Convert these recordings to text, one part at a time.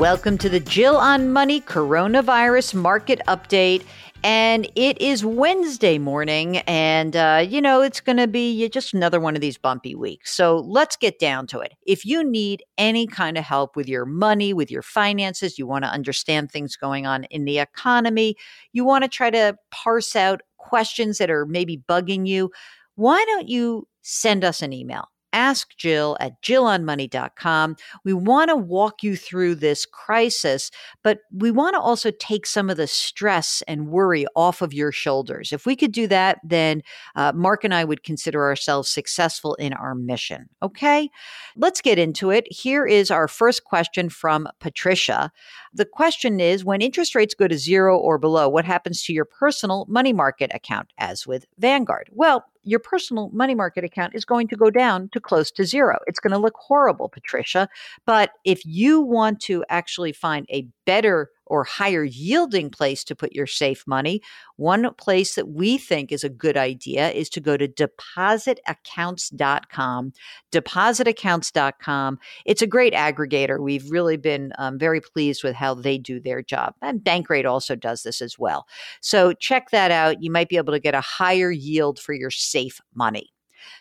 Welcome to the Jill on Money Coronavirus Market Update. And it is Wednesday morning, and uh, you know, it's going to be just another one of these bumpy weeks. So let's get down to it. If you need any kind of help with your money, with your finances, you want to understand things going on in the economy, you want to try to parse out questions that are maybe bugging you, why don't you send us an email? Ask Jill at jillonmoney.com. We want to walk you through this crisis, but we want to also take some of the stress and worry off of your shoulders. If we could do that, then uh, Mark and I would consider ourselves successful in our mission. Okay, let's get into it. Here is our first question from Patricia. The question is when interest rates go to zero or below, what happens to your personal money market account, as with Vanguard? Well, your personal money market account is going to go down to close to zero. It's going to look horrible, Patricia. But if you want to actually find a better or higher yielding place to put your safe money, one place that we think is a good idea is to go to depositaccounts.com. Depositaccounts.com. It's a great aggregator. We've really been um, very pleased with how they do their job. And Bankrate also does this as well. So check that out. You might be able to get a higher yield for your safe money.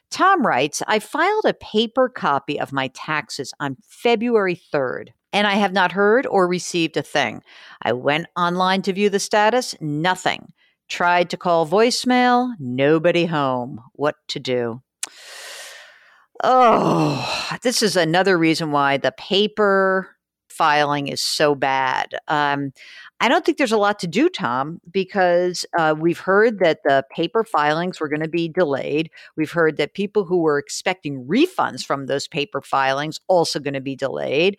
Tom writes, I filed a paper copy of my taxes on February 3rd and I have not heard or received a thing. I went online to view the status, nothing. Tried to call voicemail, nobody home. What to do? Oh, this is another reason why the paper filing is so bad. Um, I don't think there's a lot to do, Tom, because uh, we've heard that the paper filings were going to be delayed. We've heard that people who were expecting refunds from those paper filings also going to be delayed.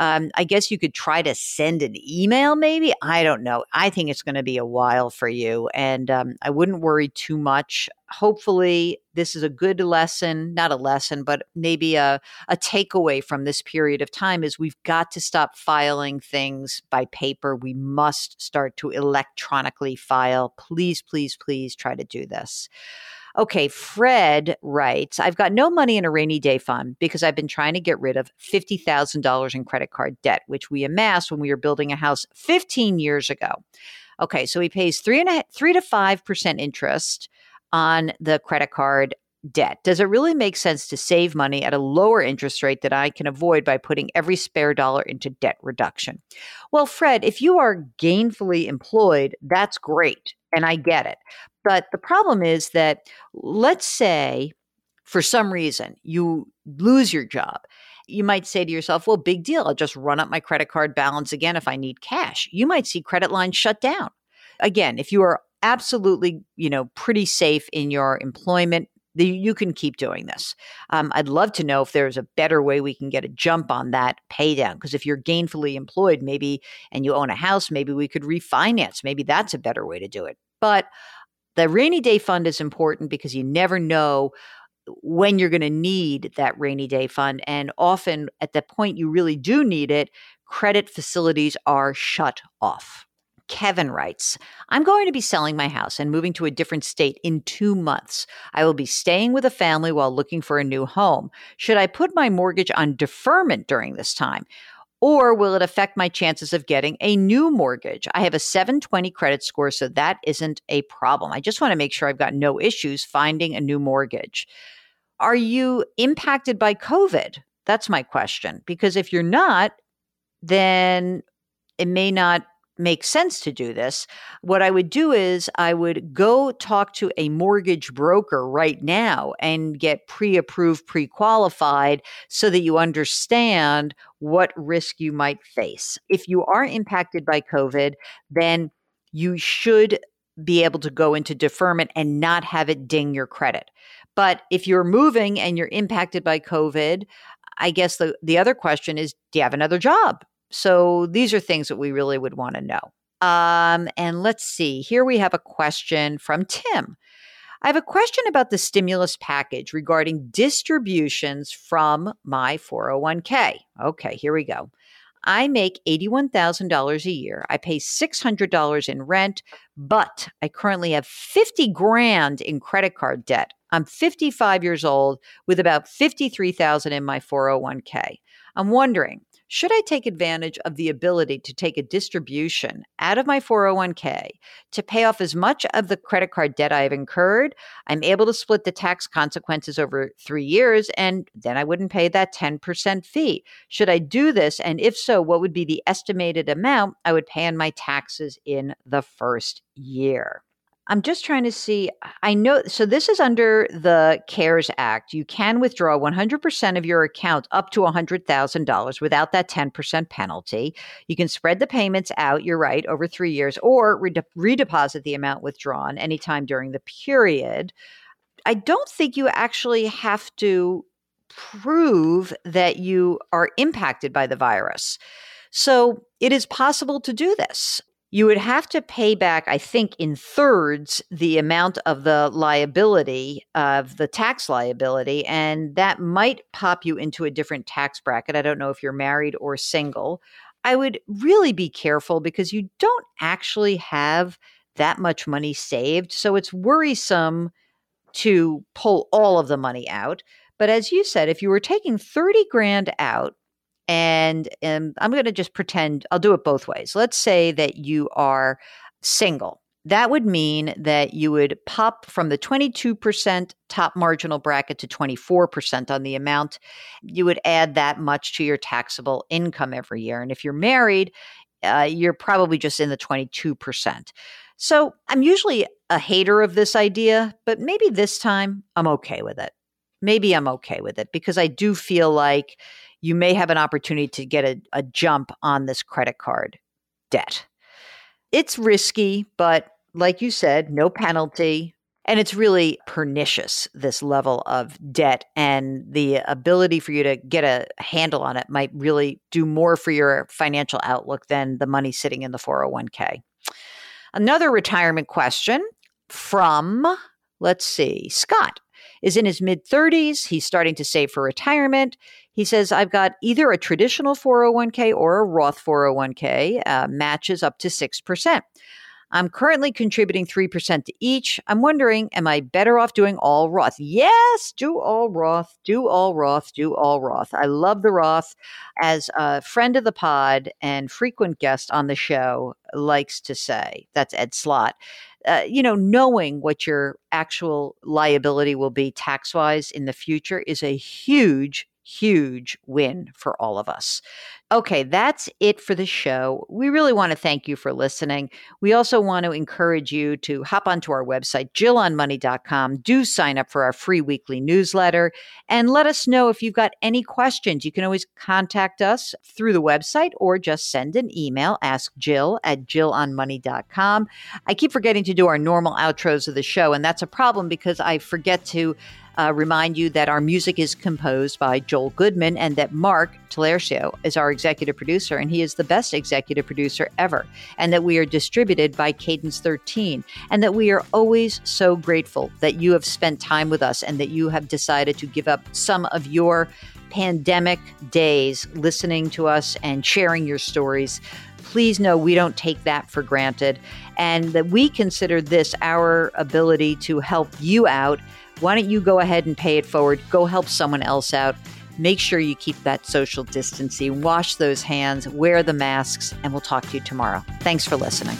Um, I guess you could try to send an email, maybe. I don't know. I think it's going to be a while for you, and um, I wouldn't worry too much. Hopefully, this is a good lesson, not a lesson, but maybe a, a takeaway from this period of time is we've got to stop filing things by paper. We must start to electronically file. Please, please, please try to do this. Okay, Fred writes I've got no money in a rainy day fund because I've been trying to get rid of $50,000 in credit card debt, which we amassed when we were building a house 15 years ago. Okay, so he pays three and a, three to five percent interest on the credit card debt. Does it really make sense to save money at a lower interest rate that I can avoid by putting every spare dollar into debt reduction? Well, Fred, if you are gainfully employed, that's great. And I get it. But the problem is that, let's say, for some reason, you lose your job. You might say to yourself, well, big deal. I'll just run up my credit card balance again if I need cash. You might see credit lines shut down. Again, if you are absolutely, you know, pretty safe in your employment, you can keep doing this. Um, I'd love to know if there's a better way we can get a jump on that pay down. Because if you're gainfully employed, maybe, and you own a house, maybe we could refinance. Maybe that's a better way to do it. But the rainy day fund is important because you never know when you're going to need that rainy day fund. And often at the point you really do need it, credit facilities are shut off. Kevin writes, I'm going to be selling my house and moving to a different state in two months. I will be staying with a family while looking for a new home. Should I put my mortgage on deferment during this time? Or will it affect my chances of getting a new mortgage? I have a 720 credit score, so that isn't a problem. I just want to make sure I've got no issues finding a new mortgage. Are you impacted by COVID? That's my question. Because if you're not, then it may not make sense to do this. What I would do is I would go talk to a mortgage broker right now and get pre approved, pre qualified so that you understand what risk you might face. If you are impacted by COVID, then you should be able to go into deferment and not have it ding your credit. But if you're moving and you're impacted by COVID, I guess the, the other question is do you have another job? So these are things that we really would want to know. Um, and let's see, here we have a question from Tim. I have a question about the stimulus package regarding distributions from my 401k. Okay, here we go. I make $81,000 a year. I pay $600 in rent, but I currently have 50 grand in credit card debt. I'm 55 years old with about 53,000 in my 401k. I'm wondering, should I take advantage of the ability to take a distribution out of my 401k to pay off as much of the credit card debt I have incurred? I'm able to split the tax consequences over three years, and then I wouldn't pay that 10% fee. Should I do this? And if so, what would be the estimated amount I would pay on my taxes in the first year? I'm just trying to see. I know. So this is under the CARES Act. You can withdraw 100% of your account up to $100,000 without that 10% penalty. You can spread the payments out, you're right, over three years, or rede- redeposit the amount withdrawn anytime during the period. I don't think you actually have to prove that you are impacted by the virus. So it is possible to do this you would have to pay back, I think, in thirds the amount of the liability of the tax liability. And that might pop you into a different tax bracket. I don't know if you're married or single. I would really be careful because you don't actually have that much money saved. So it's worrisome to pull all of the money out. But as you said, if you were taking 30 grand out and um, I'm going to just pretend I'll do it both ways. Let's say that you are single. That would mean that you would pop from the 22% top marginal bracket to 24% on the amount. You would add that much to your taxable income every year. And if you're married, uh, you're probably just in the 22%. So I'm usually a hater of this idea, but maybe this time I'm okay with it. Maybe I'm okay with it because I do feel like you may have an opportunity to get a, a jump on this credit card debt. It's risky, but like you said, no penalty. And it's really pernicious, this level of debt. And the ability for you to get a handle on it might really do more for your financial outlook than the money sitting in the 401k. Another retirement question from, let's see, Scott is in his mid 30s. He's starting to save for retirement. He says, I've got either a traditional 401k or a Roth 401k, uh, matches up to 6%. I'm currently contributing 3% to each. I'm wondering, am I better off doing all Roth? Yes, do all Roth, do all Roth, do all Roth. I love the Roth. As a friend of the pod and frequent guest on the show likes to say, that's Ed Slott. Uh, you know, knowing what your actual liability will be tax wise in the future is a huge huge win for all of us. Okay, that's it for the show. We really want to thank you for listening. We also want to encourage you to hop onto our website, jillonmoney.com. Do sign up for our free weekly newsletter and let us know if you've got any questions. You can always contact us through the website or just send an email, ask Jill at jillonmoney.com. I keep forgetting to do our normal outros of the show, and that's a problem because I forget to uh, remind you that our music is composed by Joel Goodman and that Mark Talercio is our executive producer, and he is the best executive producer ever. And that we are distributed by Cadence 13, and that we are always so grateful that you have spent time with us and that you have decided to give up some of your pandemic days listening to us and sharing your stories please know we don't take that for granted and that we consider this our ability to help you out why don't you go ahead and pay it forward? Go help someone else out. Make sure you keep that social distancing, wash those hands, wear the masks, and we'll talk to you tomorrow. Thanks for listening.